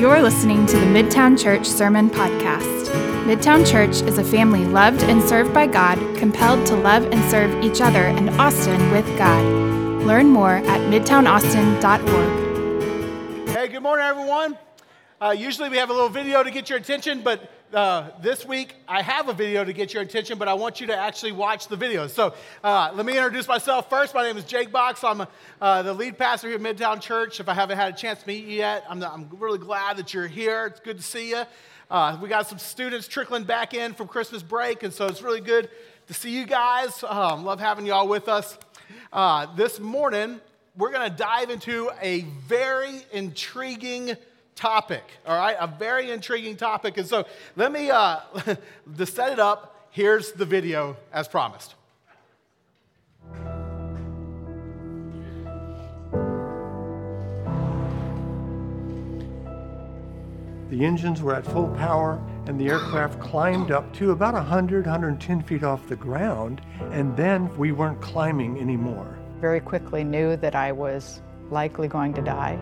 You're listening to the Midtown Church Sermon Podcast. Midtown Church is a family loved and served by God, compelled to love and serve each other and Austin with God. Learn more at midtownaustin.org. Hey, good morning, everyone. Uh, usually we have a little video to get your attention, but uh, this week I have a video to get your attention, but I want you to actually watch the video. So uh, let me introduce myself first. My name is Jake Box. I'm uh, the lead pastor here at Midtown Church. If I haven't had a chance to meet you yet, I'm, I'm really glad that you're here. It's good to see you. Uh, we got some students trickling back in from Christmas break, and so it's really good to see you guys. Um, love having you all with us. Uh, this morning, we're going to dive into a very intriguing topic, all right? A very intriguing topic. And so let me, uh, to set it up, here's the video as promised. The engines were at full power, and the aircraft climbed up to about 100, 110 feet off the ground, and then we weren't climbing anymore. Very quickly knew that I was likely going to die.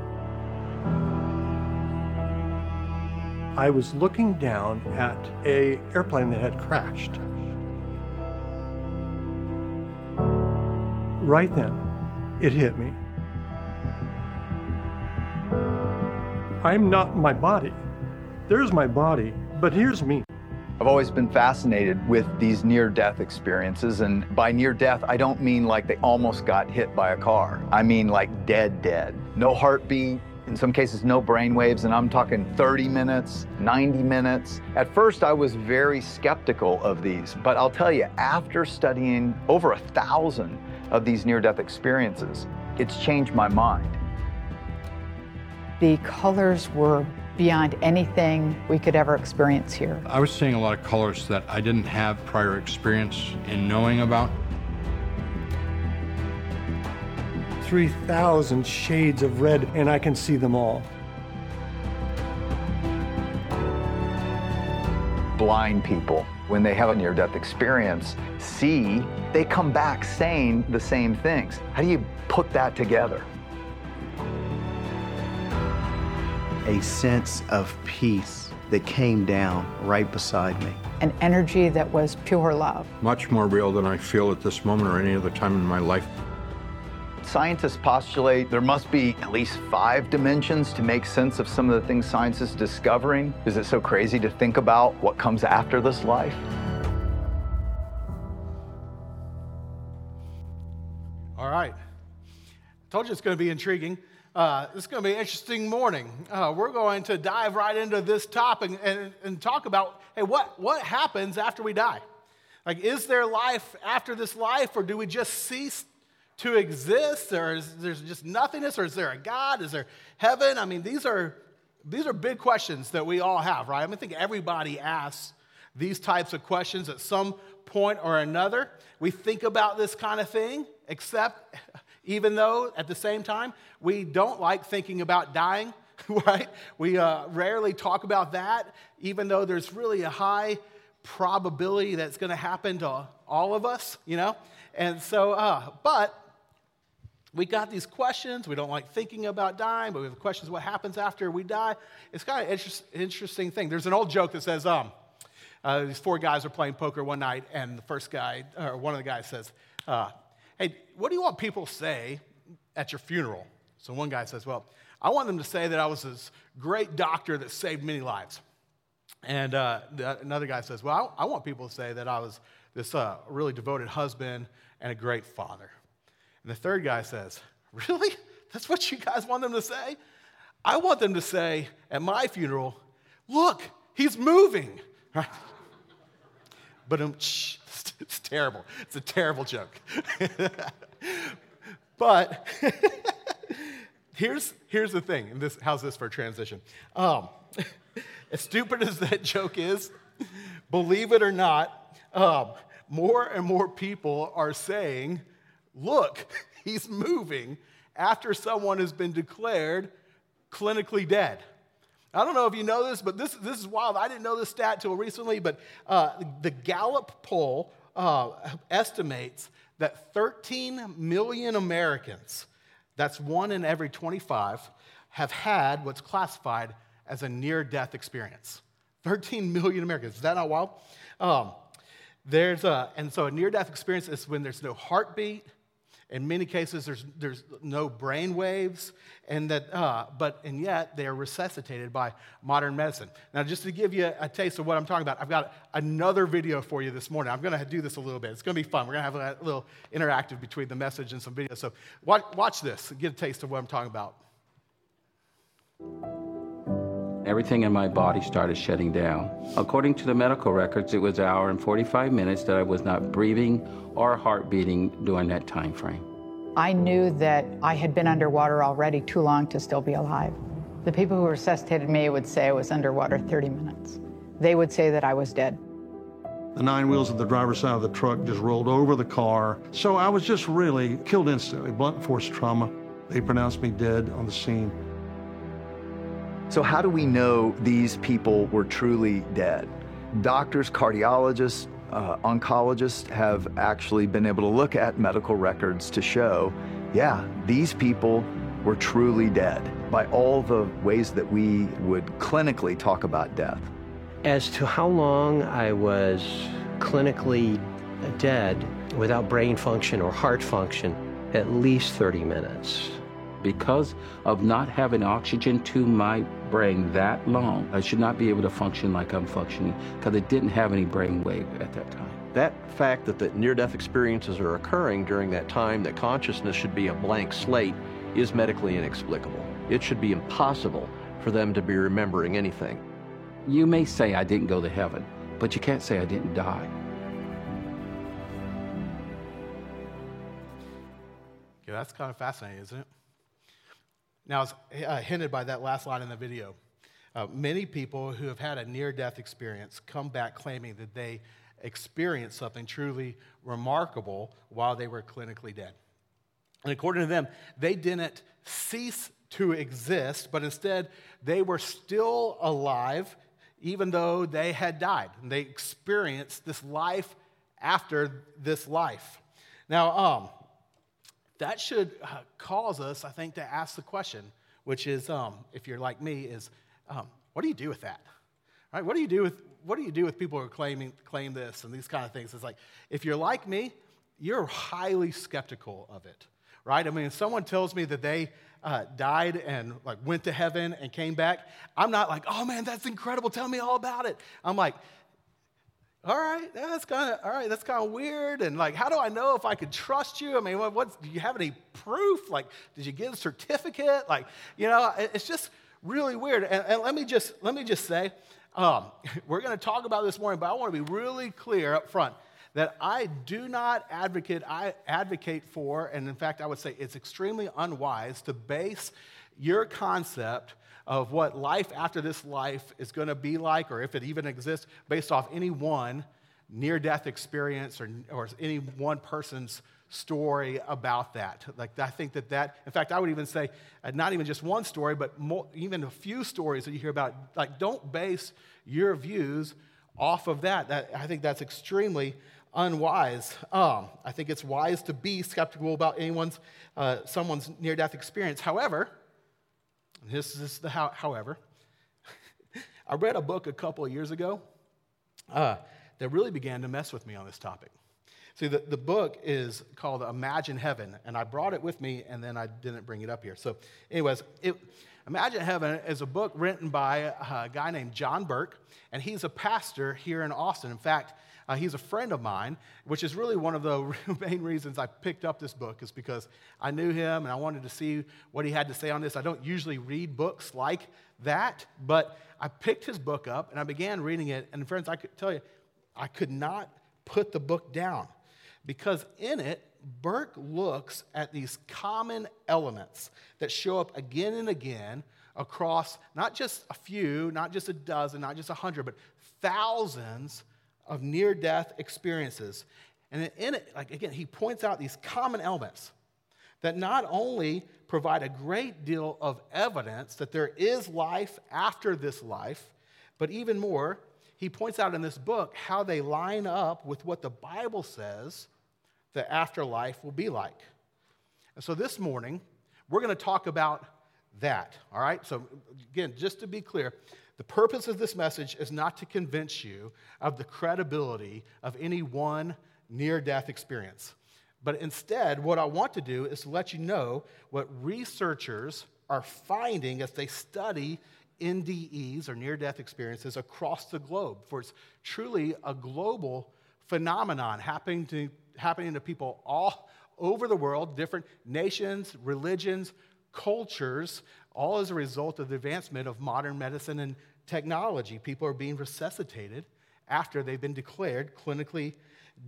I was looking down at a airplane that had crashed. Right then, it hit me. I'm not my body. There's my body, but here's me. I've always been fascinated with these near death experiences. And by near death, I don't mean like they almost got hit by a car. I mean like dead, dead. No heartbeat, in some cases no brain waves, and I'm talking 30 minutes, 90 minutes. At first, I was very skeptical of these, but I'll tell you, after studying over a thousand of these near death experiences, it's changed my mind. The colors were beyond anything we could ever experience here. I was seeing a lot of colors that I didn't have prior experience in knowing about. 3,000 shades of red, and I can see them all. Blind people, when they have a near death experience, see, they come back saying the same things. How do you put that together? A sense of peace that came down right beside me. An energy that was pure love. Much more real than I feel at this moment or any other time in my life. Scientists postulate there must be at least five dimensions to make sense of some of the things science is discovering. Is it so crazy to think about what comes after this life? All right. Told you it's going to be intriguing. Uh, is going to be an interesting morning. Uh, we're going to dive right into this topic and, and talk about hey, what, what happens after we die? Like, is there life after this life, or do we just cease to exist, or is there just nothingness, or is there a God? Is there heaven? I mean, these are these are big questions that we all have, right? I, mean, I think everybody asks these types of questions at some point or another. We think about this kind of thing, except even though at the same time we don't like thinking about dying, right? We uh, rarely talk about that, even though there's really a high probability that's going to happen to all of us, you know? And so, uh, but we got these questions. We don't like thinking about dying, but we have questions what happens after we die. It's kind of an interesting thing. There's an old joke that says, um, uh, these four guys are playing poker one night, and the first guy, or one of the guys says, uh, Hey, what do you want people to say at your funeral? So one guy says, Well, I want them to say that I was this great doctor that saved many lives. And uh, the, another guy says, Well, I, I, want people to say that I was this uh, really devoted husband and a great father. And the third guy says, Really? That's what you guys want them to say? I want them to say at my funeral, Look, he's moving. Right? But um, it's terrible. It's a terrible joke. but here's, here's the thing. And this, how's this for a transition? Um, as stupid as that joke is, believe it or not, um, more and more people are saying, look, he's moving after someone has been declared clinically dead. I don't know if you know this, but this, this is wild. I didn't know this stat till recently, but uh, the Gallup poll uh, estimates that 13 million Americans, that's one in every 25, have had what's classified as a near death experience. 13 million Americans. Is that not wild? Um, there's a, and so a near death experience is when there's no heartbeat. In many cases, there's, there's no brain waves, and that, uh, but, and yet they are resuscitated by modern medicine. Now, just to give you a taste of what I'm talking about, I've got another video for you this morning. I'm going to do this a little bit. It's going to be fun. We're going to have a little interactive between the message and some videos. So watch, watch this get a taste of what I'm talking about. Everything in my body started shutting down. According to the medical records, it was an hour and 45 minutes that I was not breathing or heart beating during that time frame. I knew that I had been underwater already too long to still be alive. The people who resuscitated me would say I was underwater 30 minutes. They would say that I was dead. The nine wheels of the driver's side of the truck just rolled over the car. So I was just really killed instantly, blunt force trauma. They pronounced me dead on the scene. So, how do we know these people were truly dead? Doctors, cardiologists, uh, oncologists have actually been able to look at medical records to show, yeah, these people were truly dead by all the ways that we would clinically talk about death. As to how long I was clinically dead without brain function or heart function, at least 30 minutes. Because of not having oxygen to my brain that long, I should not be able to function like I'm functioning because it didn't have any brain wave at that time. That fact that the near death experiences are occurring during that time, that consciousness should be a blank slate, is medically inexplicable. It should be impossible for them to be remembering anything. You may say I didn't go to heaven, but you can't say I didn't die. Yeah, that's kind of fascinating, isn't it? Now, it's uh, hinted by that last line in the video. Uh, many people who have had a near death experience come back claiming that they experienced something truly remarkable while they were clinically dead. And according to them, they didn't cease to exist, but instead they were still alive even though they had died. And they experienced this life after this life. Now, um, that should uh, cause us, I think, to ask the question, which is, um, if you're like me, is um, what do you do with that? Right? What do you do with what do you do with people who are claiming claim this and these kind of things? It's like if you're like me, you're highly skeptical of it, right? I mean, if someone tells me that they uh, died and like went to heaven and came back, I'm not like, oh man, that's incredible. Tell me all about it. I'm like, all right, that's kind of all right. That's kind of weird. And like, how do I know if I could trust you? I mean, what, what do you have any proof? Like, did you get a certificate? Like, you know, it's just really weird. And, and let me just let me just say, um, we're going to talk about this morning, but I want to be really clear up front that I do not advocate. I advocate for, and in fact, I would say it's extremely unwise to base your concept of what life after this life is going to be like, or if it even exists, based off any one near death experience or, or any one person's story about that. Like, I think that that, in fact, I would even say, uh, not even just one story, but more, even a few stories that you hear about. Like, don't base your views off of that. that I think that's extremely unwise. Um, I think it's wise to be skeptical about anyone's, uh, someone's near death experience. However, this is the how, however. I read a book a couple of years ago uh, that really began to mess with me on this topic. See, the, the book is called Imagine Heaven, and I brought it with me, and then I didn't bring it up here. So, anyways, it, Imagine Heaven is a book written by a guy named John Burke, and he's a pastor here in Austin. In fact, uh, he's a friend of mine, which is really one of the main reasons I picked up this book, is because I knew him and I wanted to see what he had to say on this. I don't usually read books like that, but I picked his book up and I began reading it. And friends, I could tell you, I could not put the book down because in it, Burke looks at these common elements that show up again and again across not just a few, not just a dozen, not just a hundred, but thousands of near death experiences. And in it, like again, he points out these common elements that not only provide a great deal of evidence that there is life after this life, but even more, he points out in this book how they line up with what the Bible says the afterlife will be like. And so this morning, we're going to talk about that. All right? So, again, just to be clear, the purpose of this message is not to convince you of the credibility of any one near death experience. But instead, what I want to do is to let you know what researchers are finding as they study NDEs or near death experiences across the globe. For it's truly a global phenomenon happening to, happening to people all over the world, different nations, religions, cultures, all as a result of the advancement of modern medicine and technology. People are being resuscitated after they've been declared clinically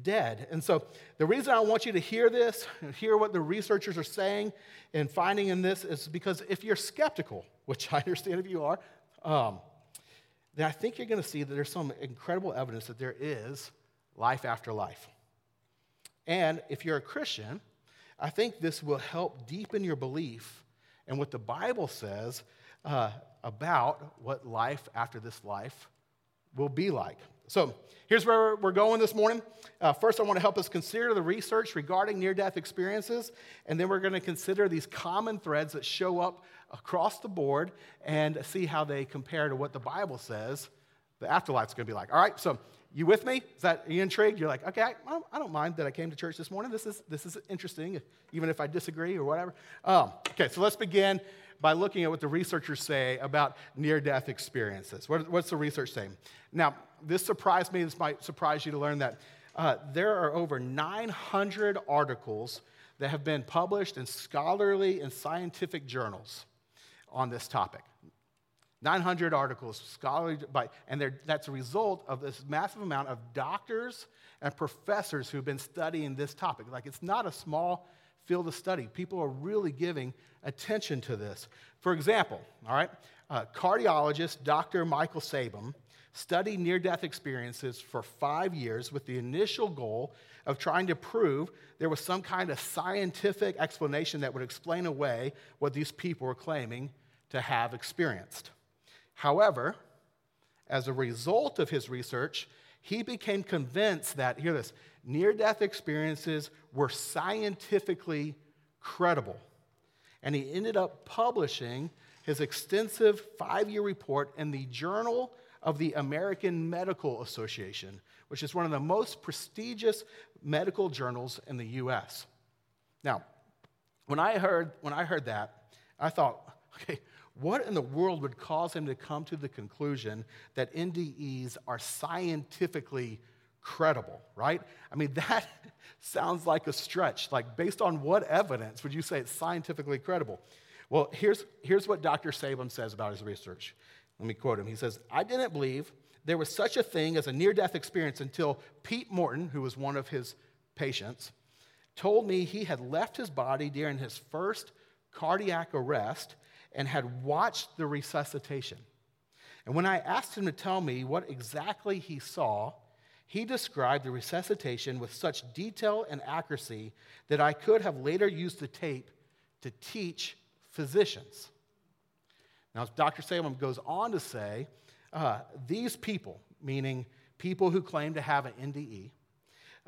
dead. And so, the reason I want you to hear this, hear what the researchers are saying and finding in this, is because if you're skeptical, which I understand if you are, um, then I think you're going to see that there's some incredible evidence that there is life after life. And if you're a Christian, I think this will help deepen your belief in what the Bible says uh, about what life after this life will be like. So here's where we're going this morning. Uh, first, I want to help us consider the research regarding near death experiences, and then we're going to consider these common threads that show up across the board and see how they compare to what the Bible says the afterlife's going to be like. All right, so you with me? Is that you intrigued? You're like, okay, I, I, don't mind that I came to church this morning. This is this is interesting, even if I disagree or whatever. Um, okay, so let's begin by looking at what the researchers say about near-death experiences. What, what's the research saying? Now, this surprised me. This might surprise you to learn that uh, there are over 900 articles that have been published in scholarly and scientific journals on this topic. 900 articles, scholarly, by, and that's a result of this massive amount of doctors and professors who've been studying this topic. Like, it's not a small field of study. People are really giving attention to this. For example, all right, uh, cardiologist Dr. Michael Sabom studied near death experiences for five years with the initial goal of trying to prove there was some kind of scientific explanation that would explain away what these people were claiming to have experienced. However, as a result of his research, he became convinced that, hear this, near death experiences were scientifically credible. And he ended up publishing his extensive five year report in the Journal of the American Medical Association, which is one of the most prestigious medical journals in the US. Now, when I heard, when I heard that, I thought, okay, what in the world would cause him to come to the conclusion that NDEs are scientifically credible, right? I mean, that sounds like a stretch. Like, based on what evidence would you say it's scientifically credible? Well, here's, here's what Dr. Sabom says about his research. Let me quote him. He says, I didn't believe there was such a thing as a near death experience until Pete Morton, who was one of his patients, told me he had left his body during his first cardiac arrest and had watched the resuscitation. And when I asked him to tell me what exactly he saw, he described the resuscitation with such detail and accuracy that I could have later used the tape to teach physicians. Now, Dr. Sabom goes on to say, uh, these people, meaning people who claim to have an NDE,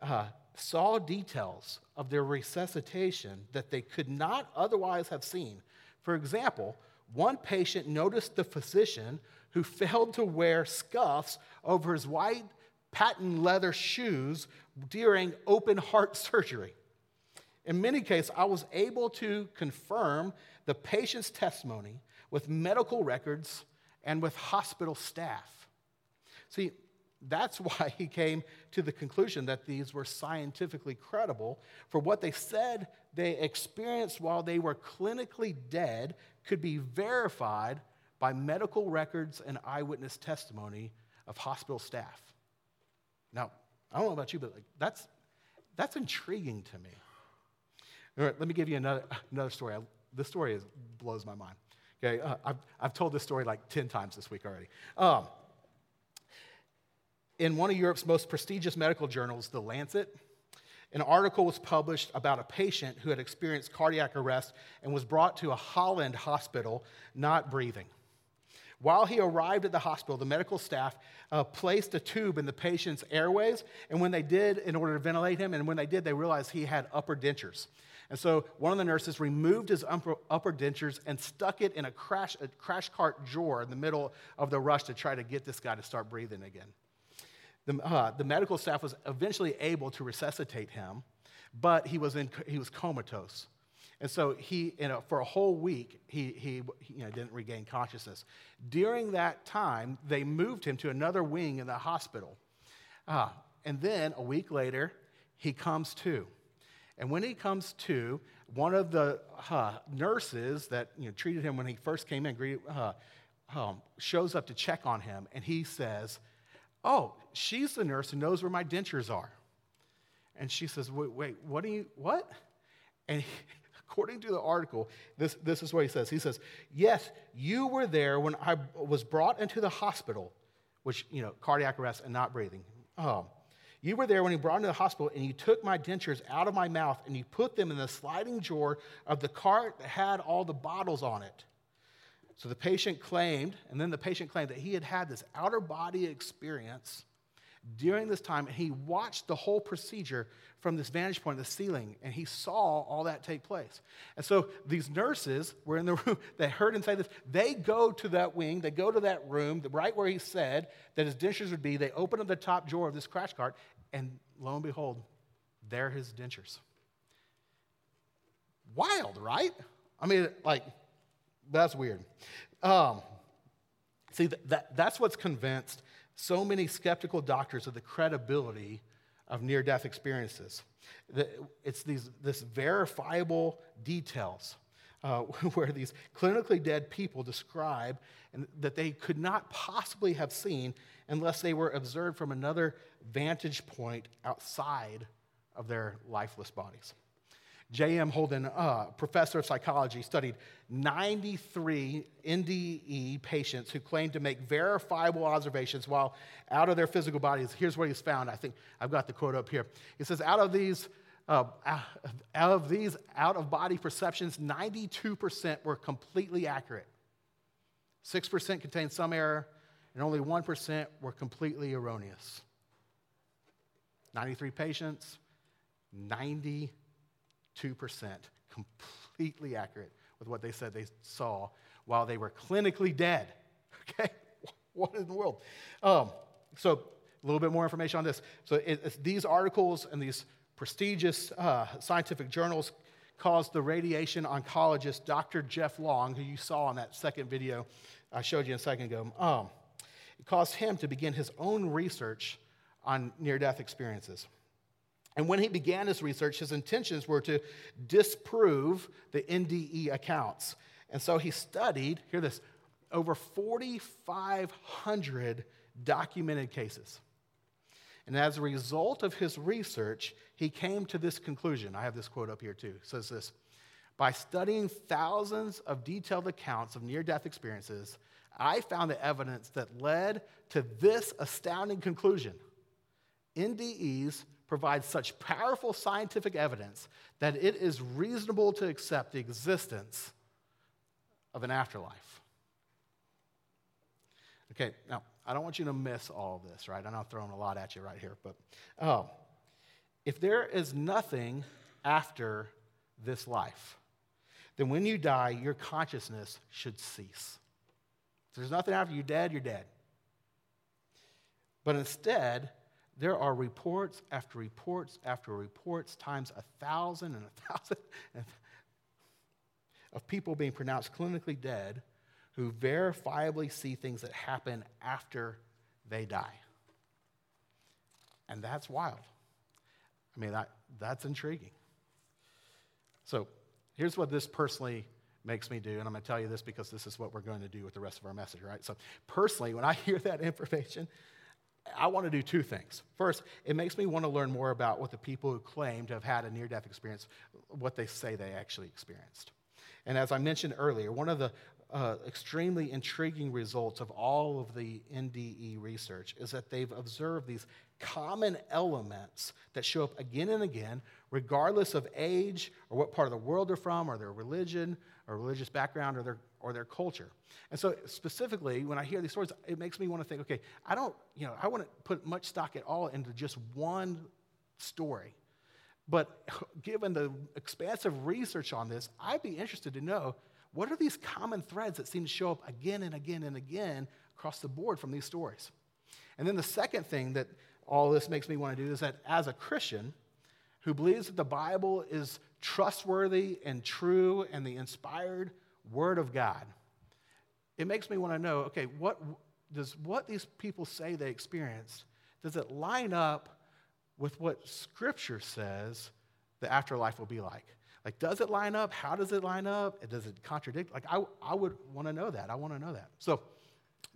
uh, saw details of their resuscitation that they could not otherwise have seen. For example, one patient noticed the physician who failed to wear scuffs over his white patent leather shoes during open heart surgery. In many cases, I was able to confirm the patient's testimony with medical records and with hospital staff. See, that's why he came to the conclusion that these were scientifically credible, for what they said they experienced while they were clinically dead could be verified by medical records and eyewitness testimony of hospital staff. Now, I don't know about you, but like, that's, that's intriguing to me. All right, let me give you another, another story. I, this story is, blows my mind. Okay, uh, I've, I've told this story like 10 times this week already. Um, in one of Europe's most prestigious medical journals, The Lancet, an article was published about a patient who had experienced cardiac arrest and was brought to a Holland hospital not breathing. While he arrived at the hospital, the medical staff uh, placed a tube in the patient's airways, and when they did, in order to ventilate him, and when they did, they realized he had upper dentures. And so one of the nurses removed his upper, upper dentures and stuck it in a crash, a crash cart drawer in the middle of the rush to try to get this guy to start breathing again. The, uh, the medical staff was eventually able to resuscitate him, but he was, in, he was comatose. And so he, you know, for a whole week, he, he you know, didn't regain consciousness. During that time, they moved him to another wing in the hospital. Uh, and then a week later, he comes to. And when he comes to, one of the uh, nurses that you know, treated him when he first came in uh, um, shows up to check on him, and he says, Oh, she's the nurse who knows where my dentures are. And she says, Wait, wait what do you, what? And he, according to the article, this, this is what he says. He says, Yes, you were there when I was brought into the hospital, which, you know, cardiac arrest and not breathing. Oh. you were there when he brought me to the hospital, and you took my dentures out of my mouth and you put them in the sliding drawer of the cart that had all the bottles on it. So the patient claimed, and then the patient claimed that he had had this outer body experience during this time, and he watched the whole procedure from this vantage point the ceiling, and he saw all that take place. And so these nurses were in the room, they heard him say this. They go to that wing, they go to that room, right where he said that his dentures would be. They open up the top drawer of this crash cart, and lo and behold, there his dentures. Wild, right? I mean, like, that's weird. Um, see, that, that, that's what's convinced so many skeptical doctors of the credibility of near death experiences. It's these this verifiable details uh, where these clinically dead people describe that they could not possibly have seen unless they were observed from another vantage point outside of their lifeless bodies. J.M. Holden, uh, professor of psychology, studied 93 NDE patients who claimed to make verifiable observations while out of their physical bodies. Here's what he's found. I think I've got the quote up here. He says, out of these, uh, out of these out of body perceptions, 92% were completely accurate. 6% contained some error, and only 1% were completely erroneous. 93 patients, 90 2% completely accurate with what they said they saw while they were clinically dead. Okay? What in the world? Um, so, a little bit more information on this. So, it, these articles and these prestigious uh, scientific journals caused the radiation oncologist Dr. Jeff Long, who you saw in that second video I showed you a second ago, um, it caused him to begin his own research on near death experiences. And when he began his research, his intentions were to disprove the NDE accounts. And so he studied, hear this, over 4,500 documented cases. And as a result of his research, he came to this conclusion. I have this quote up here too. It says this By studying thousands of detailed accounts of near death experiences, I found the evidence that led to this astounding conclusion NDEs provides such powerful scientific evidence that it is reasonable to accept the existence of an afterlife. Okay, now, I don't want you to miss all of this, right? I'm not throwing a lot at you right here, but oh, if there is nothing after this life, then when you die, your consciousness should cease. If there's nothing after you're dead, you're dead. But instead, there are reports after reports after reports, times a thousand and a thousand of people being pronounced clinically dead who verifiably see things that happen after they die. And that's wild. I mean, that, that's intriguing. So here's what this personally makes me do, and I'm going to tell you this because this is what we're going to do with the rest of our message, right? So personally, when I hear that information, I want to do two things. First, it makes me want to learn more about what the people who claim to have had a near death experience, what they say they actually experienced. And as I mentioned earlier, one of the uh, extremely intriguing results of all of the NDE research is that they've observed these common elements that show up again and again, regardless of age or what part of the world they're from, or their religion, or religious background, or their or their culture. And so, specifically, when I hear these stories, it makes me want to think okay, I don't, you know, I wouldn't put much stock at all into just one story. But given the expansive research on this, I'd be interested to know what are these common threads that seem to show up again and again and again across the board from these stories? And then the second thing that all this makes me want to do is that as a Christian who believes that the Bible is trustworthy and true and the inspired Word of God, it makes me want to know okay, what does what these people say they experienced, does it line up with what Scripture says the afterlife will be like? Like, does it line up? How does it line up? Does it contradict? Like, I, I would want to know that. I want to know that. So,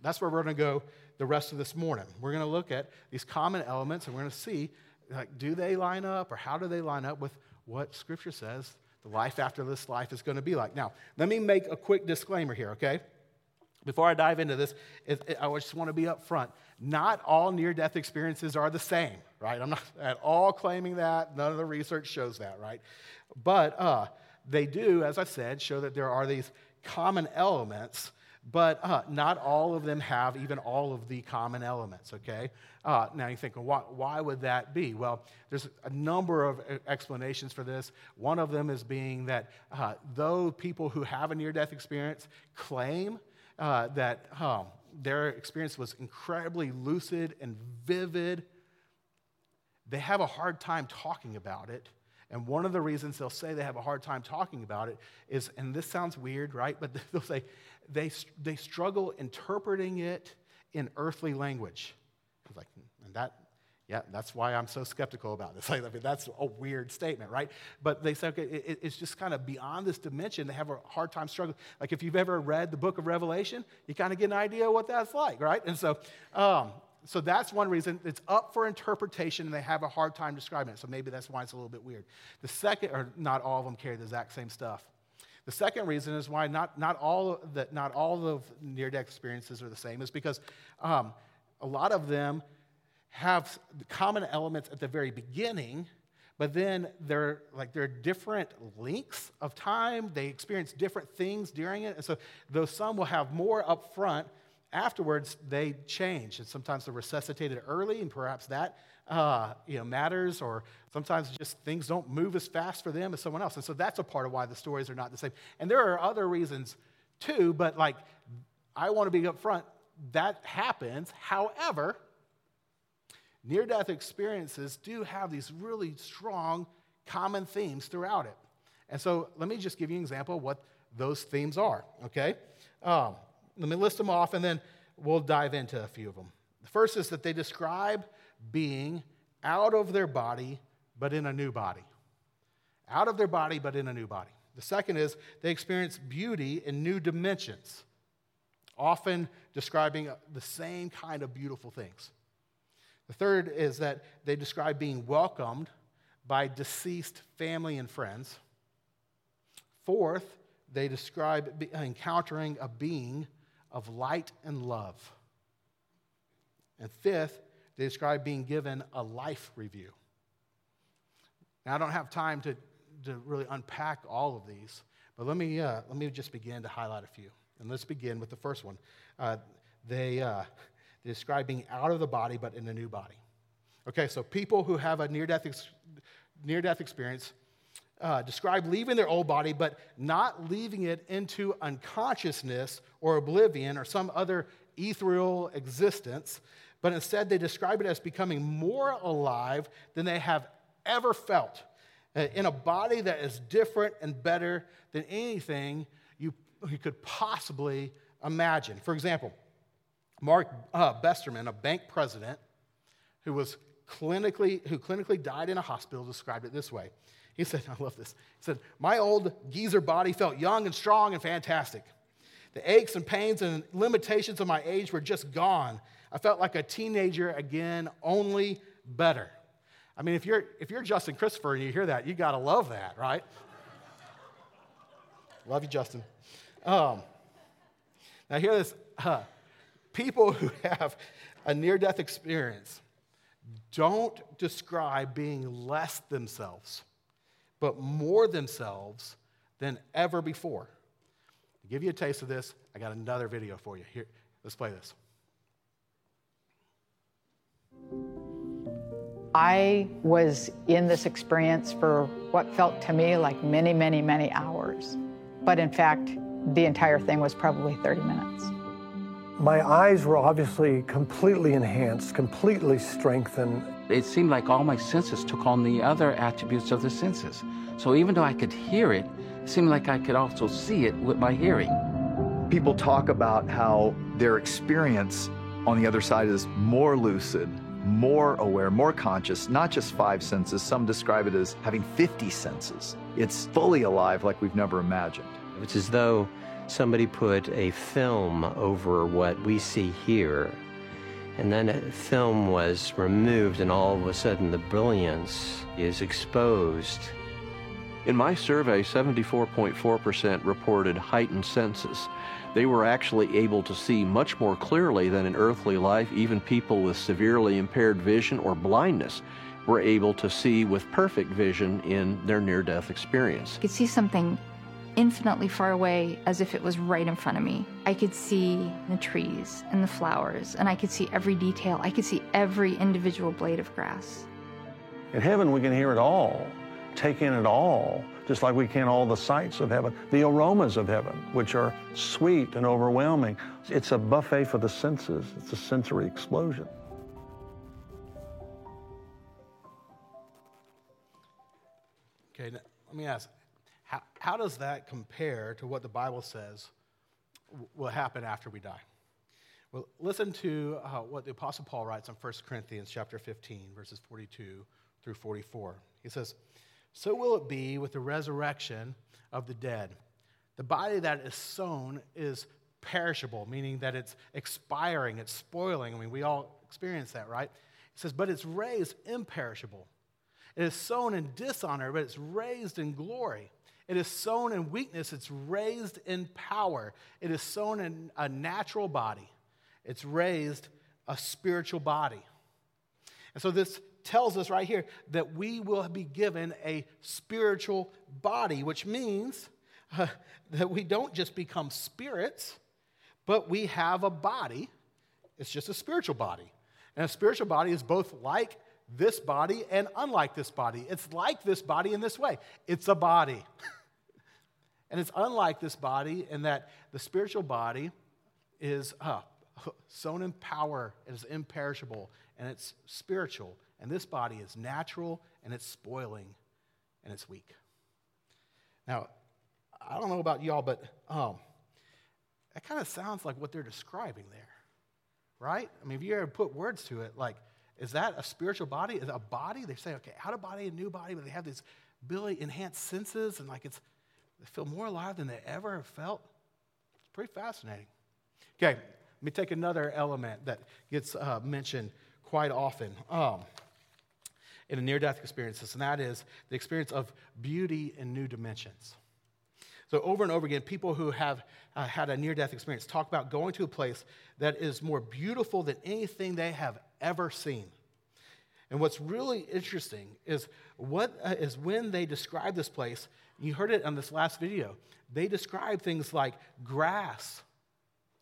that's where we're going to go the rest of this morning. We're going to look at these common elements and we're going to see, like, do they line up or how do they line up with what Scripture says the life after this life is going to be like? Now, let me make a quick disclaimer here, okay? Before I dive into this, I just want to be up front. Not all near death experiences are the same, right? I'm not at all claiming that. None of the research shows that, right? But uh, they do, as I said, show that there are these common elements, but uh, not all of them have even all of the common elements, okay? Uh, now you think, well, why, why, would that be? Well, there's a number of explanations for this. One of them is being that uh, though people who have a near death experience claim uh, that um, their experience was incredibly lucid and vivid. They have a hard time talking about it. And one of the reasons they'll say they have a hard time talking about it is, and this sounds weird, right? But they'll say they, they struggle interpreting it in earthly language. It's like, and that yeah, that's why I'm so skeptical about this. I mean, that's a weird statement, right? But they say, okay, it, it's just kind of beyond this dimension. They have a hard time struggling. Like if you've ever read the book of Revelation, you kind of get an idea what that's like, right? And so, um, so that's one reason it's up for interpretation and they have a hard time describing it. So maybe that's why it's a little bit weird. The second, or not all of them carry the exact same stuff. The second reason is why not, not all that not all of near-death experiences are the same is because um, a lot of them have common elements at the very beginning, but then they're like they're different lengths of time. They experience different things during it. And so though some will have more up front, afterwards they change. And sometimes they're resuscitated early, and perhaps that uh, you know, matters, or sometimes just things don't move as fast for them as someone else. And so that's a part of why the stories are not the same. And there are other reasons too, but like I want to be upfront, that happens. However, near death experiences do have these really strong common themes throughout it. And so let me just give you an example of what those themes are, okay? Um, let me list them off and then we'll dive into a few of them. The first is that they describe being out of their body, but in a new body. Out of their body, but in a new body. The second is they experience beauty in new dimensions, often describing the same kind of beautiful things. The third is that they describe being welcomed by deceased family and friends. Fourth, they describe encountering a being of light and love. And fifth, they describe being given a life review. Now, I don't have time to, to really unpack all of these, but let me, uh, let me just begin to highlight a few. And let's begin with the first one. Uh, they, uh, being out of the body but in a new body. Okay, so people who have a near death, ex- near death experience uh, describe leaving their old body but not leaving it into unconsciousness or oblivion or some other ethereal existence, but instead they describe it as becoming more alive than they have ever felt uh, in a body that is different and better than anything you, you could possibly imagine. For example, Mark uh, Besteman, a bank president who was clinically, who clinically died in a hospital, described it this way. He said, I love this. He said, My old geezer body felt young and strong and fantastic. The aches and pains and limitations of my age were just gone. I felt like a teenager again, only better. I mean, if you're, if you're Justin Christopher and you hear that, you got to love that, right? love you, Justin. Um, now, hear this. Uh, people who have a near death experience don't describe being less themselves, but more themselves than ever before. To give you a taste of this, I got another video for you. Here, let's play this. I was in this experience for what felt to me like many, many, many hours. But in fact, the entire thing was probably 30 minutes. My eyes were obviously completely enhanced, completely strengthened. It seemed like all my senses took on the other attributes of the senses. So even though I could hear it, it seemed like I could also see it with my hearing. People talk about how their experience on the other side is more lucid, more aware, more conscious, not just five senses. Some describe it as having 50 senses. It's fully alive like we've never imagined. It's as though somebody put a film over what we see here, and then a film was removed, and all of a sudden the brilliance is exposed. In my survey, 74.4% reported heightened senses. They were actually able to see much more clearly than in earthly life. Even people with severely impaired vision or blindness were able to see with perfect vision in their near death experience. I could see something infinitely far away as if it was right in front of me. I could see the trees and the flowers, and I could see every detail. I could see every individual blade of grass. In heaven, we can hear it all, take in it all, just like we can all the sights of heaven, the aromas of heaven, which are sweet and overwhelming. It's a buffet for the senses, it's a sensory explosion. Okay, now, let me ask how, how does that compare to what the Bible says will happen after we die? Well, listen to uh, what the Apostle Paul writes in 1 Corinthians chapter 15, verses 42 through 44. He says, So will it be with the resurrection of the dead. The body that is sown is perishable, meaning that it's expiring, it's spoiling. I mean, we all experience that, right? He says, But it's raised imperishable. It is sown in dishonor, but it's raised in glory. It is sown in weakness, it's raised in power. It is sown in a natural body, it's raised a spiritual body. And so this tells us right here that we will be given a spiritual body, which means uh, that we don't just become spirits, but we have a body. It's just a spiritual body. And a spiritual body is both like this body and unlike this body. It's like this body in this way it's a body. And it's unlike this body in that the spiritual body is uh, sown in power, it is imperishable, and it's spiritual. And this body is natural and it's spoiling and it's weak. Now, I don't know about y'all, but um, that kind of sounds like what they're describing there, right? I mean, if you ever put words to it, like, is that a spiritual body? Is a body? They say, okay, out of body, a new body, but they have these really enhanced senses, and like it's they feel more alive than they ever have felt. It's pretty fascinating. Okay, let me take another element that gets uh, mentioned quite often um, in a near death experiences, and that is the experience of beauty in new dimensions. So, over and over again, people who have uh, had a near death experience talk about going to a place that is more beautiful than anything they have ever seen. And what's really interesting is what uh, is when they describe this place, you heard it on this last video. They describe things like grass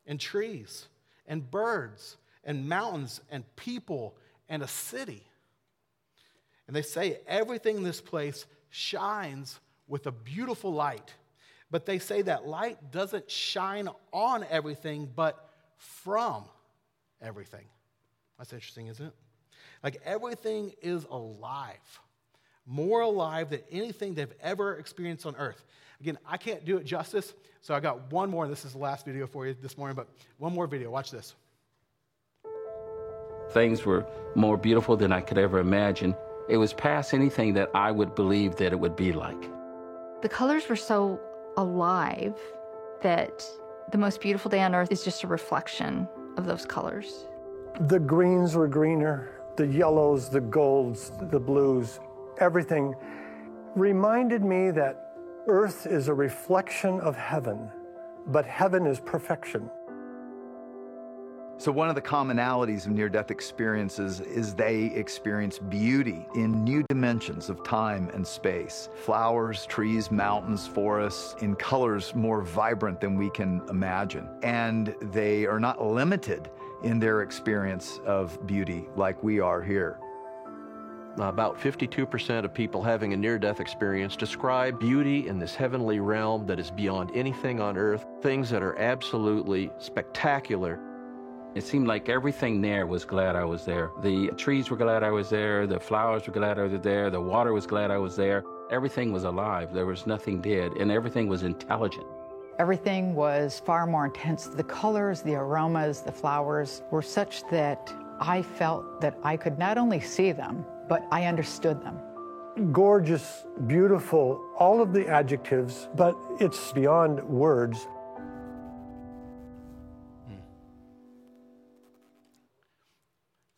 and trees and birds and mountains and people and a city. And they say everything in this place shines with a beautiful light. But they say that light doesn't shine on everything, but from everything. That's interesting, isn't it? Like everything is alive more alive than anything they've ever experienced on earth. Again, I can't do it justice, so I got one more. This is the last video for you this morning, but one more video. Watch this. Things were more beautiful than I could ever imagine. It was past anything that I would believe that it would be like. The colors were so alive that the most beautiful day on earth is just a reflection of those colors. The greens were greener, the yellows, the golds, the blues everything reminded me that earth is a reflection of heaven, but heaven is perfection. So, one of the commonalities of near death experiences is they experience beauty in new dimensions of time and space flowers, trees, mountains, forests, in colors more vibrant than we can imagine. And they are not limited in their experience of beauty like we are here. about 52% of people having a near death experience describe beauty in this heavenly realm that is beyond anything on earth, things that are absolutely spectacular. It seemed like everything there was glad I was there. The trees were glad I was there, the flowers were glad I was there, the water was glad I was there. Everything was alive, there was nothing dead, and everything was intelligent. Everything was far more intense. The colors, the aromas, the flowers were such that I felt that I could not only see them, but I understood them. Gorgeous, beautiful, all of the adjectives, but it's beyond words.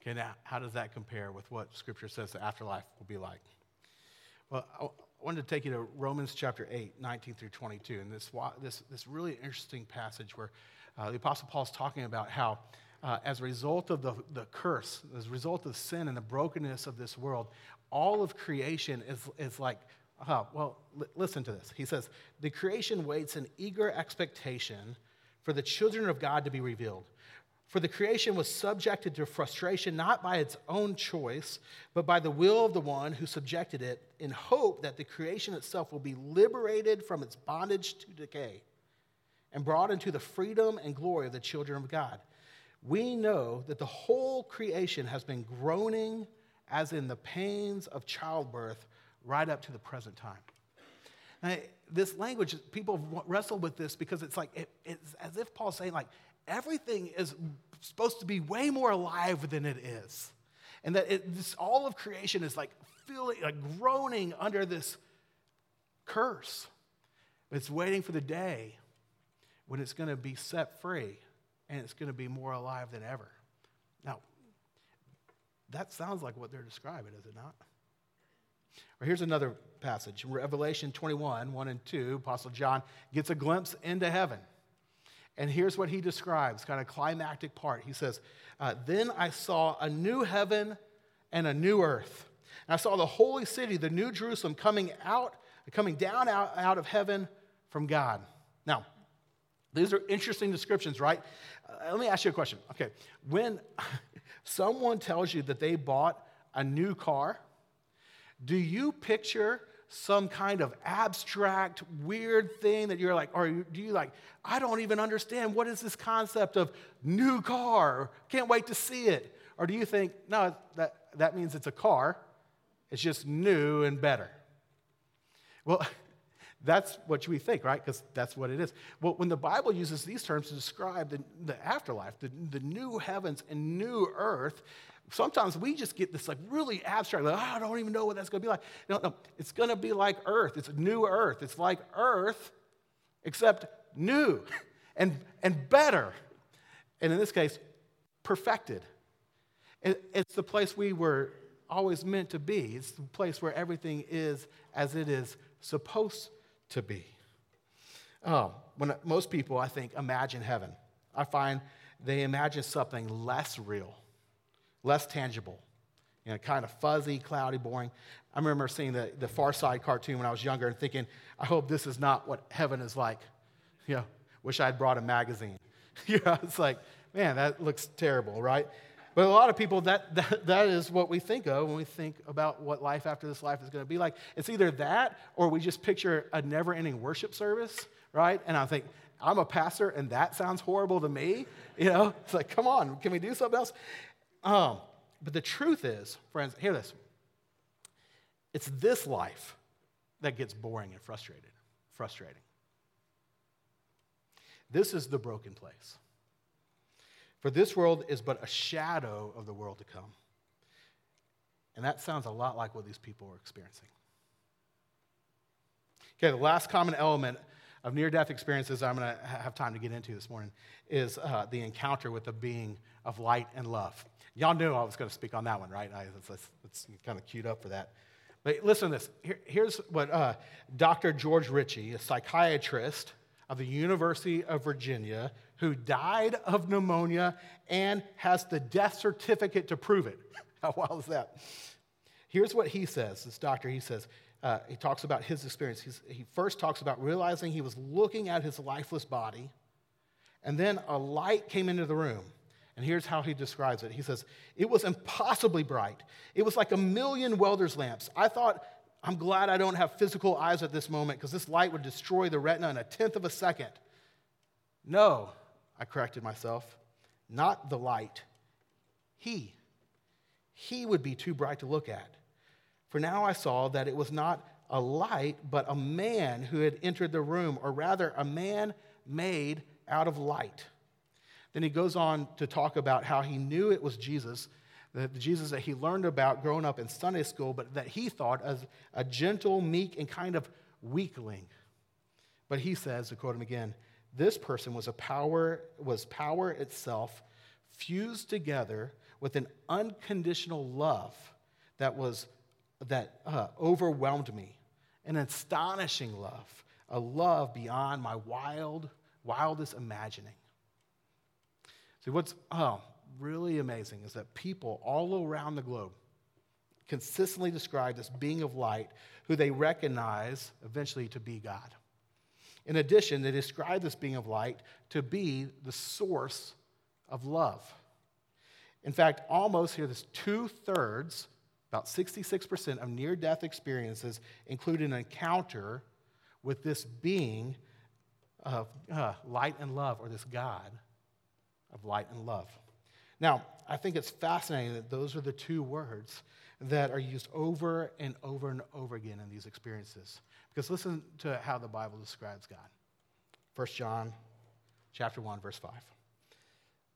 Okay, now, how does that compare with what Scripture says the afterlife will be like? Well, I wanted to take you to Romans chapter 8, 19 through 22, and this, this, this really interesting passage where uh, the Apostle Paul is talking about how, uh, as a result of the, the curse, as a result of sin and the brokenness of this world, all of creation is, is like, uh, well, l- listen to this. He says, The creation waits in eager expectation for the children of God to be revealed. For the creation was subjected to frustration not by its own choice, but by the will of the one who subjected it, in hope that the creation itself will be liberated from its bondage to decay and brought into the freedom and glory of the children of God. We know that the whole creation has been groaning as in the pains of childbirth right up to the present time. Now, this language, people wrestle with this because it's like, it, it's as if Paul's saying, like, everything is supposed to be way more alive than it is. And that it, this, all of creation is like feeling, like groaning under this curse. It's waiting for the day when it's going to be set free and it's going to be more alive than ever. Now, that sounds like what they're describing, is it not? Or here's another passage Revelation 21, 1 and 2. Apostle John gets a glimpse into heaven. And here's what he describes, kind of climactic part. He says, uh, Then I saw a new heaven and a new earth. And I saw the holy city, the new Jerusalem, coming out, coming down out, out of heaven from God. Now, these are interesting descriptions, right? Uh, let me ask you a question. Okay, when someone tells you that they bought a new car, do you picture some kind of abstract, weird thing that you're like, or do you like, I don't even understand what is this concept of new car? Can't wait to see it. Or do you think, no, that, that means it's a car, it's just new and better? Well, that's what we think, right? Because that's what it is. Well, when the Bible uses these terms to describe the, the afterlife, the, the new heavens and new earth, sometimes we just get this like really abstract, like, oh, I don't even know what that's going to be like. No, no, it's going to be like earth. It's a new earth. It's like earth, except new and, and better. And in this case, perfected. it's the place we were always meant to be. It's the place where everything is as it is supposed to be. Oh, when most people, I think, imagine heaven, I find they imagine something less real less tangible, you know, kind of fuzzy, cloudy, boring. I remember seeing the, the Far Side cartoon when I was younger and thinking, I hope this is not what heaven is like. You know, wish I'd brought a magazine. you know, it's like, man, that looks terrible, right? But a lot of people, that, that, that is what we think of when we think about what life after this life is going to be like. It's either that or we just picture a never ending worship service, right? And I think, I'm a pastor and that sounds horrible to me. You know, it's like, come on, can we do something else? Um, but the truth is, friends, hear this. It's this life that gets boring and frustrated, frustrating. This is the broken place. For this world is but a shadow of the world to come. And that sounds a lot like what these people were experiencing. Okay, the last common element of near death experiences I'm going to have time to get into this morning is uh, the encounter with the being of light and love. Y'all knew I was going to speak on that one, right? It's, kind of queued up for that. But listen to this. Here, here's what uh, Dr. George Ritchie, a psychiatrist of the University of Virginia, who died of pneumonia and has the death certificate to prove it. How wild is that? Here's what he says. This doctor, he says, uh, he talks about his experience. He's, he first talks about realizing he was looking at his lifeless body, and then a light came into the room And here's how he describes it He says, It was impossibly bright. It was like a million welder's lamps. I thought, I'm glad I don't have physical eyes at this moment because this light would destroy the retina in a tenth of a second. No, I corrected myself, not the light. He. He would be too bright to look at. For now I saw that it was not a light, but a man who had entered the room, or rather, a man made out of light. Then he goes on to talk about how he knew it was Jesus, the Jesus that he learned about growing up in Sunday school, but that he thought as a gentle, meek, and kind of weakling. But he says, to quote him again, this person was a power, was power itself fused together with an unconditional love that was that uh, overwhelmed me, an astonishing love, a love beyond my wild, wildest imagining. See, what's oh, really amazing is that people all around the globe consistently describe this being of light who they recognize eventually to be God. In addition, they describe this being of light to be the source of love. In fact, almost here, this two thirds, about 66% of near death experiences include an encounter with this being of uh, light and love, or this God of light and love. Now, I think it's fascinating that those are the two words that are used over and over and over again in these experiences. Because listen to how the Bible describes God. 1 John chapter 1 verse 5.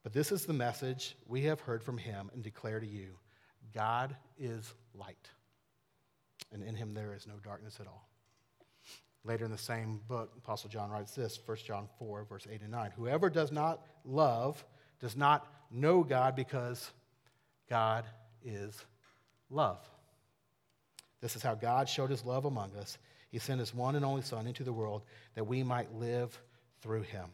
But this is the message we have heard from him and declare to you. God is light. And in him there is no darkness at all. Later in the same book, Apostle John writes this, 1 John 4, verse 8 and 9. Whoever does not love does not know God because God is love. This is how God showed his love among us. He sent his one and only Son into the world that we might live through him.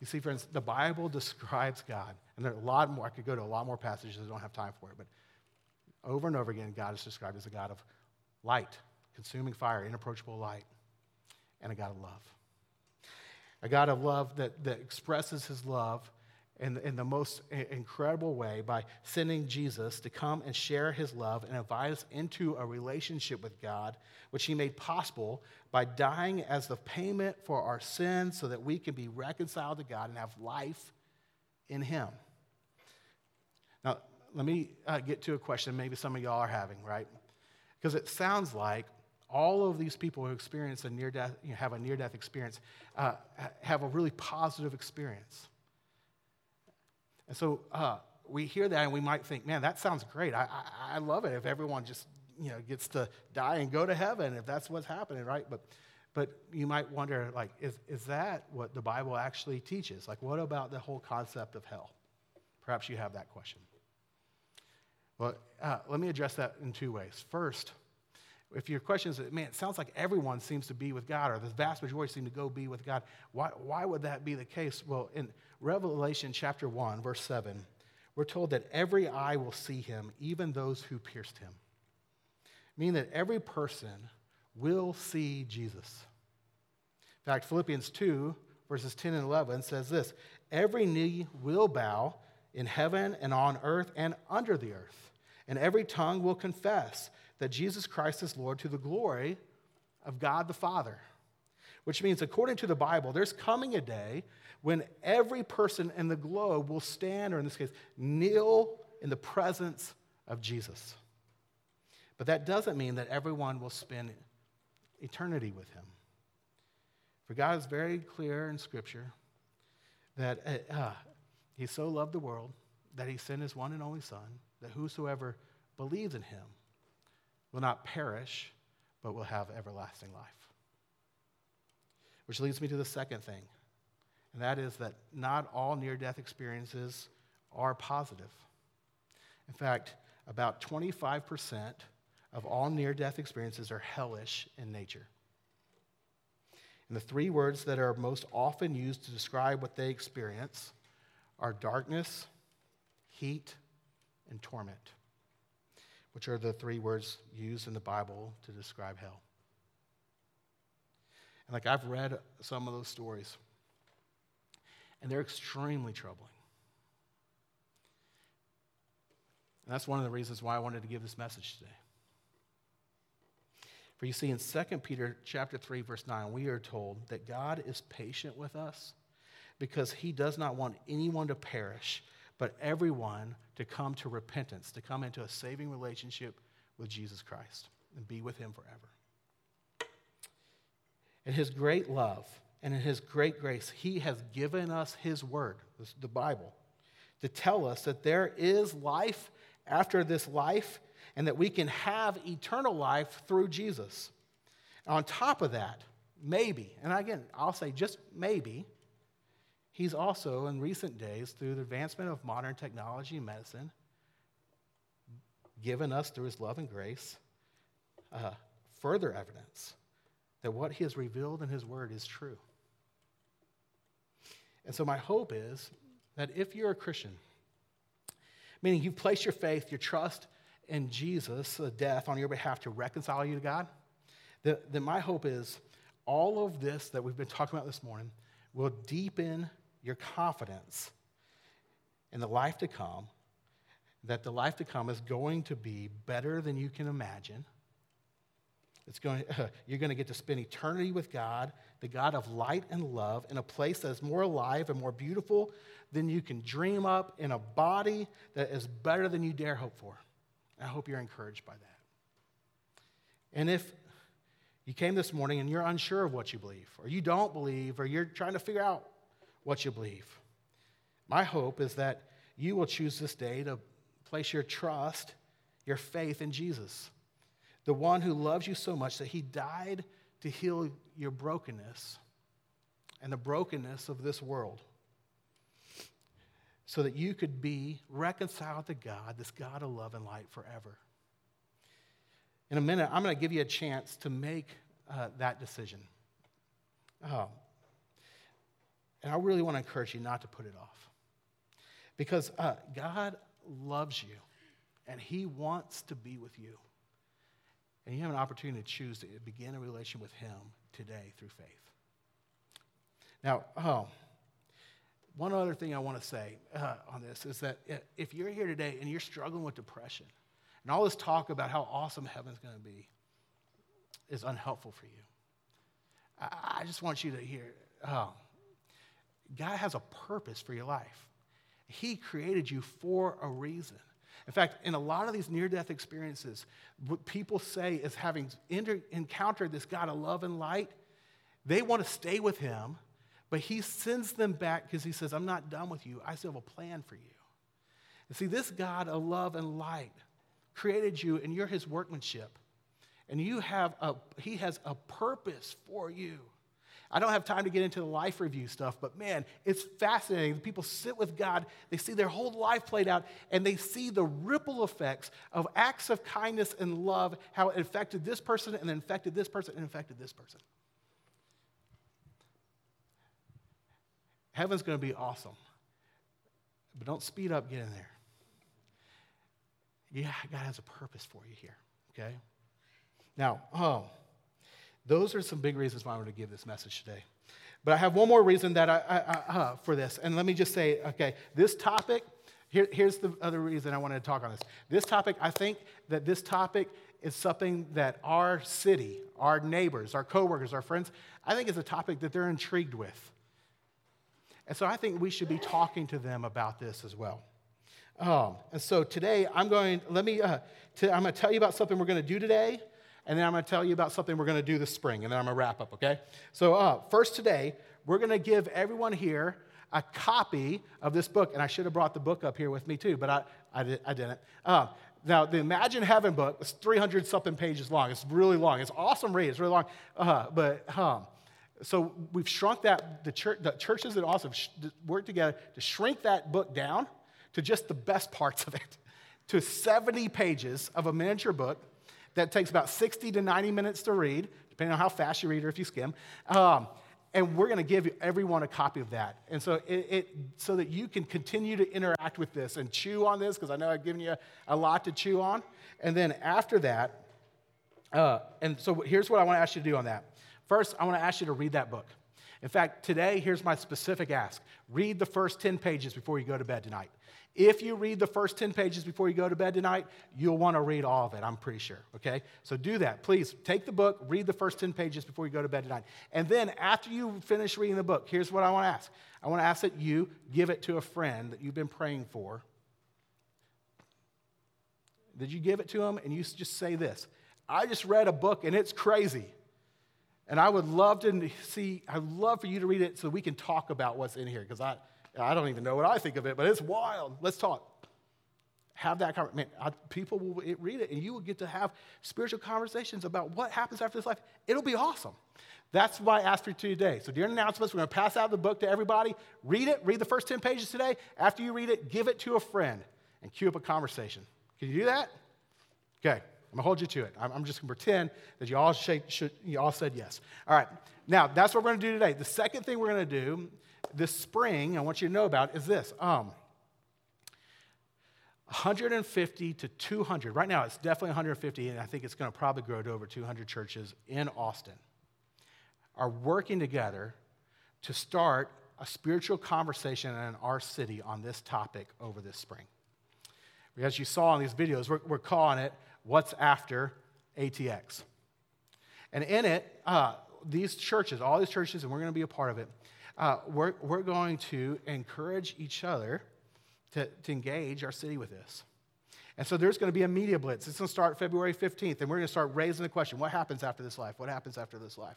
You see, friends, the Bible describes God, and there are a lot more. I could go to a lot more passages, I don't have time for it, but over and over again, God is described as a God of light, consuming fire, inapproachable light, and a God of love. A God of love that, that expresses his love in, in the most incredible way by sending Jesus to come and share his love and invite us into a relationship with God, which he made possible by dying as the payment for our sins so that we can be reconciled to God and have life in him. Now, let me uh, get to a question maybe some of y'all are having, right? Because it sounds like all of these people who experience a near death, you know, have a near death experience, uh, have a really positive experience. And so uh, we hear that and we might think, man, that sounds great. I, I, I, love it if everyone just you know, gets to die and go to heaven, if that's what's happening, right? But, but you might wonder, like, is, is that what the Bible actually teaches? Like, what about the whole concept of hell? Perhaps you have that question. Well, uh, let me address that in two ways. First, if your question is, man, it sounds like everyone seems to be with God, or the vast majority seem to go be with God, why, why would that be the case? Well, in Revelation chapter 1, verse 7, we're told that every eye will see him, even those who pierced him. Meaning that every person will see Jesus. In fact, Philippians 2, verses 10 and 11 says this Every knee will bow in heaven and on earth and under the earth, and every tongue will confess that Jesus Christ is Lord to the glory of God the Father. Which means, according to the Bible, there's coming a day when every person in the globe will stand, or in this case, kneel in the presence of Jesus. But that doesn't mean that everyone will spend eternity with him. For God is very clear in Scripture that uh, uh He so loved the world that He sent His one and only Son, that whosoever believes in Him will not perish, but will have everlasting life. Which leads me to the second thing, and that is that not all near death experiences are positive. In fact, about 25% of all near death experiences are hellish in nature. And the three words that are most often used to describe what they experience are darkness, heat, and torment which are the three words used in the Bible to describe hell. And like I've read some of those stories, and they're extremely troubling. And that's one of the reasons why I wanted to give this message today. For you see, in 2 Peter chapter 3, verse 9, we are told that God is patient with us because he does not want anyone to perish, but everyone to come to repentance, to come into a saving relationship with Jesus Christ and be with him forever. And his great love and in his great grace, he has given us his word, the Bible, to tell us that there is life after this life and that we can have eternal life through Jesus. On top of that, maybe, and again, I'll say just maybe, he's also in recent days, through the advancement of modern technology and medicine, given us through his love and grace uh, further evidence that what he has revealed in his word is true. And so, my hope is that if you're a Christian, meaning you've placed your faith, your trust in Jesus' the death on your behalf to reconcile you to God, then, that my hope is all of this that we've been talking about this morning will deepen your confidence in the life to come, that the life to come is going to be better than you can imagine. It's going, you're going to get to spend eternity with God, the God of light and love, in a place that is more alive and more beautiful than you can dream up, in a body that is better than you dare hope for. I hope you're encouraged by that. And if you came this morning and you're unsure of what you believe, or you don't believe, or you're trying to figure out what you believe, my hope is that you will choose this day to place your trust, your faith in Jesus, the one who loves you so much that he died to heal your brokenness and the brokenness of this world so that you could be reconciled to God, this God of love and light forever. In a minute, I'm going to give you a chance to make uh, that decision. Um, and I really want to encourage you not to put it off. Because uh, God loves you, and He wants to be with you. And you have an opportunity to choose to begin a relation with Him today through faith. Now, oh, one other thing I want to say uh, on this is that if you're here today and you're struggling with depression, and all this talk about how awesome heaven's going to be is unhelpful for you, I, I just want you to hear oh, God has a purpose for your life. He created you for a reason. In fact, in a lot of these near death experiences, what people say is having encountered this God of love and light, they want to stay with Him but he sends them back because he says, I'm not done with you. I still have a plan for you. And see, this God of love and light created you, and you're his workmanship. And you have a, he has a purpose for you. I don't have time to get into the life review stuff, but man, it's fascinating. People sit with God, they see their whole life played out, and they see the ripple effects of acts of kindness and love, how it affected this person, and infected this person, and infected this person. Heaven's going to be awesome. But don't speed up getting there. Yeah, God has a purpose for you here, okay? Now, oh, those are some big reasons why I want to give this message today. But I have one more reason that I, I, I uh, for this. And let me just say, okay, this topic, here, here's the other reason I wanted to talk on this. This topic, I think that this topic is something that our city, our neighbors, our coworkers, our friends, I think is a topic that they're intrigued with. And so I think we should be talking to them about this as well. Um, and so today I'm going, let me, uh, to, I'm going to tell you about something we're going to do today, and then I'm going to tell you about something we're going to do this spring, and then I'm going to wrap up, okay? So uh, first today, we're going to give everyone here a copy of this book, and I should have brought the book up here with me too, but I, I, did, didn't. Uh, now, the Imagine Heaven book is 300 something pages long. It's really long. It's awesome read. It's really long. Uh, but um, so we've shrunk that, the, church, the churches that also Worked together to shrink that book down to just the best parts of it, to 70 pages of a miniature book that takes about 60 to 90 minutes to read, depending on how fast you read or if you skim. Um, and we're going to give everyone a copy of that. And so, it, it, so that you can continue to interact with this and chew on this, because I know I've given you a lot to chew on. And then after that, uh, and so here's what I want to ask you to do on that. First, I want to ask you to read that book. In fact, today, here's my specific ask read the first 10 pages before you go to bed tonight. If you read the first 10 pages before you go to bed tonight, you'll want to read all of it, I'm pretty sure, okay? So do that. Please take the book, read the first 10 pages before you go to bed tonight. And then after you finish reading the book, here's what I want to ask I want to ask that you give it to a friend that you've been praying for. Did you give it to them and you just say this? I just read a book and it's crazy. And I would love to see, I'd love for you to read it so we can talk about what's in here because I, I don't even know what I think of it, but it's wild. Let's talk. Have that conversation. People will read it, and you will get to have spiritual conversations about what happens after this life. It'll be awesome. That's why I asked for today. So during announcements, we're going to pass out the book to everybody. Read it. Read the first 10 pages today. After you read it, give it to a friend and cue up a conversation. Can you do that? Okay. I'm going to hold you to it. I'm just going to pretend that you all, should, you all said yes. All right. Now, that's what we're going to do today. The second thing we're going to do this spring, I want you to know about is this. Um, 150 to 200. Right now, it's definitely 150, and I think it's going to probably grow to over 200 churches in Austin are working together to start a spiritual conversation in our city on this topic over this spring. As you saw in these videos, we're, we're calling it What's After ATX. And in it, uh, these churches, all these churches, and we're going to be a part of it, uh, we're, we're going to encourage each other to, to engage our city with this. And so there's going to be a media blitz. It's going to start February 15th, and we're going to start raising the question what happens after this life? What happens after this life?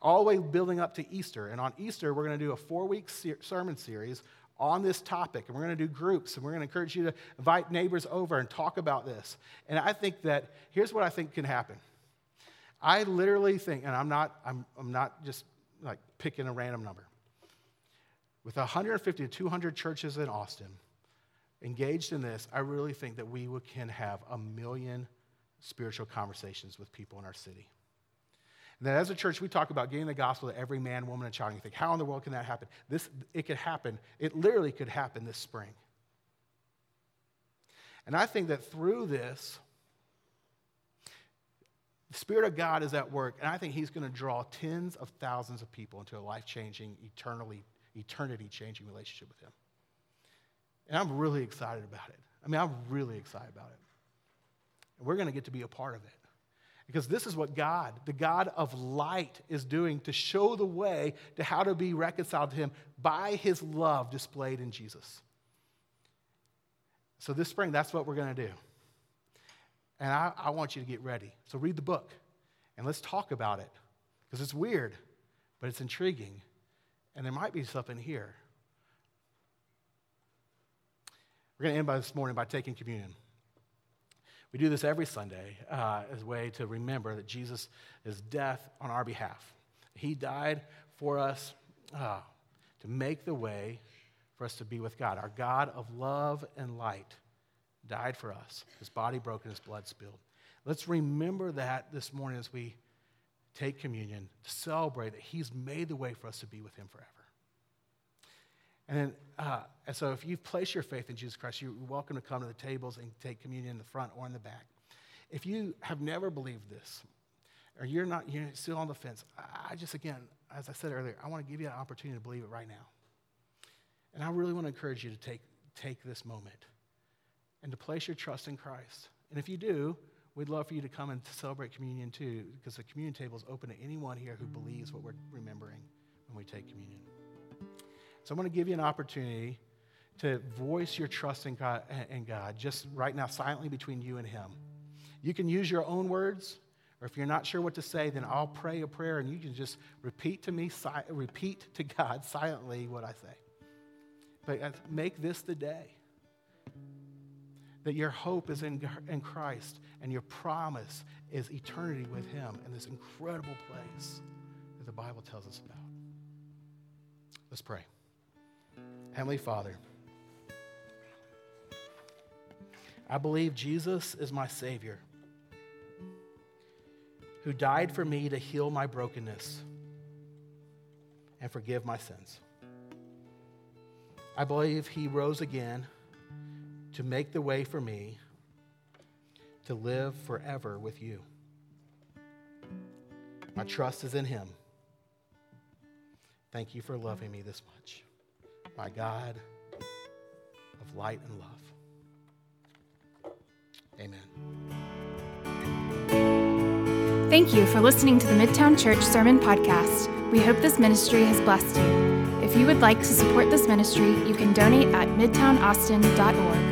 All the way building up to Easter. And on Easter, we're going to do a four week sermon series on this topic. And we're going to do groups, and we're going to encourage you to invite neighbors over and talk about this. And I think that here's what I think can happen. I literally think, and I'm not, I'm, I'm not just like picking a random number. With 150 to 200 churches in Austin engaged in this, I really think that we can have a million spiritual conversations with people in our city. And then as a church, we talk about getting the gospel to every man, woman, and child. And you think, how in the world can that happen? This, it could happen. It literally could happen this spring. And I think that through this, the Spirit of God is at work, and I think He's going to draw tens of thousands of people into a life changing, eternally, eternity changing relationship with Him. And I'm really excited about it. I mean, I'm really excited about it. And we're going to get to be a part of it. Because this is what God, the God of light, is doing to show the way to how to be reconciled to Him by His love displayed in Jesus. So this spring, that's what we're going to do. And I, I want you to get ready. So read the book and let's talk about it. Because it's weird, but it's intriguing. And there might be something here. We're going to end by this morning by taking communion. We do this every Sunday uh, as a way to remember that Jesus is death on our behalf. He died for us uh, to make the way for us to be with God. Our God of love and light died for us, his body broken, his blood spilled. Let's remember that this morning as we take communion to celebrate that he's made the way for us to be with him forever. And then, uh, and so if you've placed your faith in Jesus Christ, you're welcome to come to the tables and take communion in the front or in the back. If you have never believed this, or you're not, you're still on the fence, I just, again, as I said earlier, I want to give you an opportunity to believe it right now. And I really want to encourage you to take, take this moment and to place your trust in Christ. And if you do, we'd love for you to come and celebrate communion too, because the communion table is open to anyone here who believes what we're remembering when we take communion. So I'm going to give you an opportunity to voice your trust in God, in God just right now, silently between you and Him. You can use your own words, or if you're not sure what to say, then I'll pray a prayer and you can just repeat to me, repeat to God silently what I say. But uh, make this the day that your hope is in, in Christ and your promise is eternity with Him in this incredible place that the Bible tells us about. Let's pray. Heavenly Father, I believe Jesus is my Savior who died for me to heal my brokenness and forgive my sins. I believe He rose again to make the way for me to live forever with you. My trust is in Him. Thank you for loving me this much. My God of light and love. Amen. Thank you for listening to the Midtown Church Sermon Podcast. We hope this ministry has blessed you. If you would like to support this ministry, you can donate at midtownaustin.org.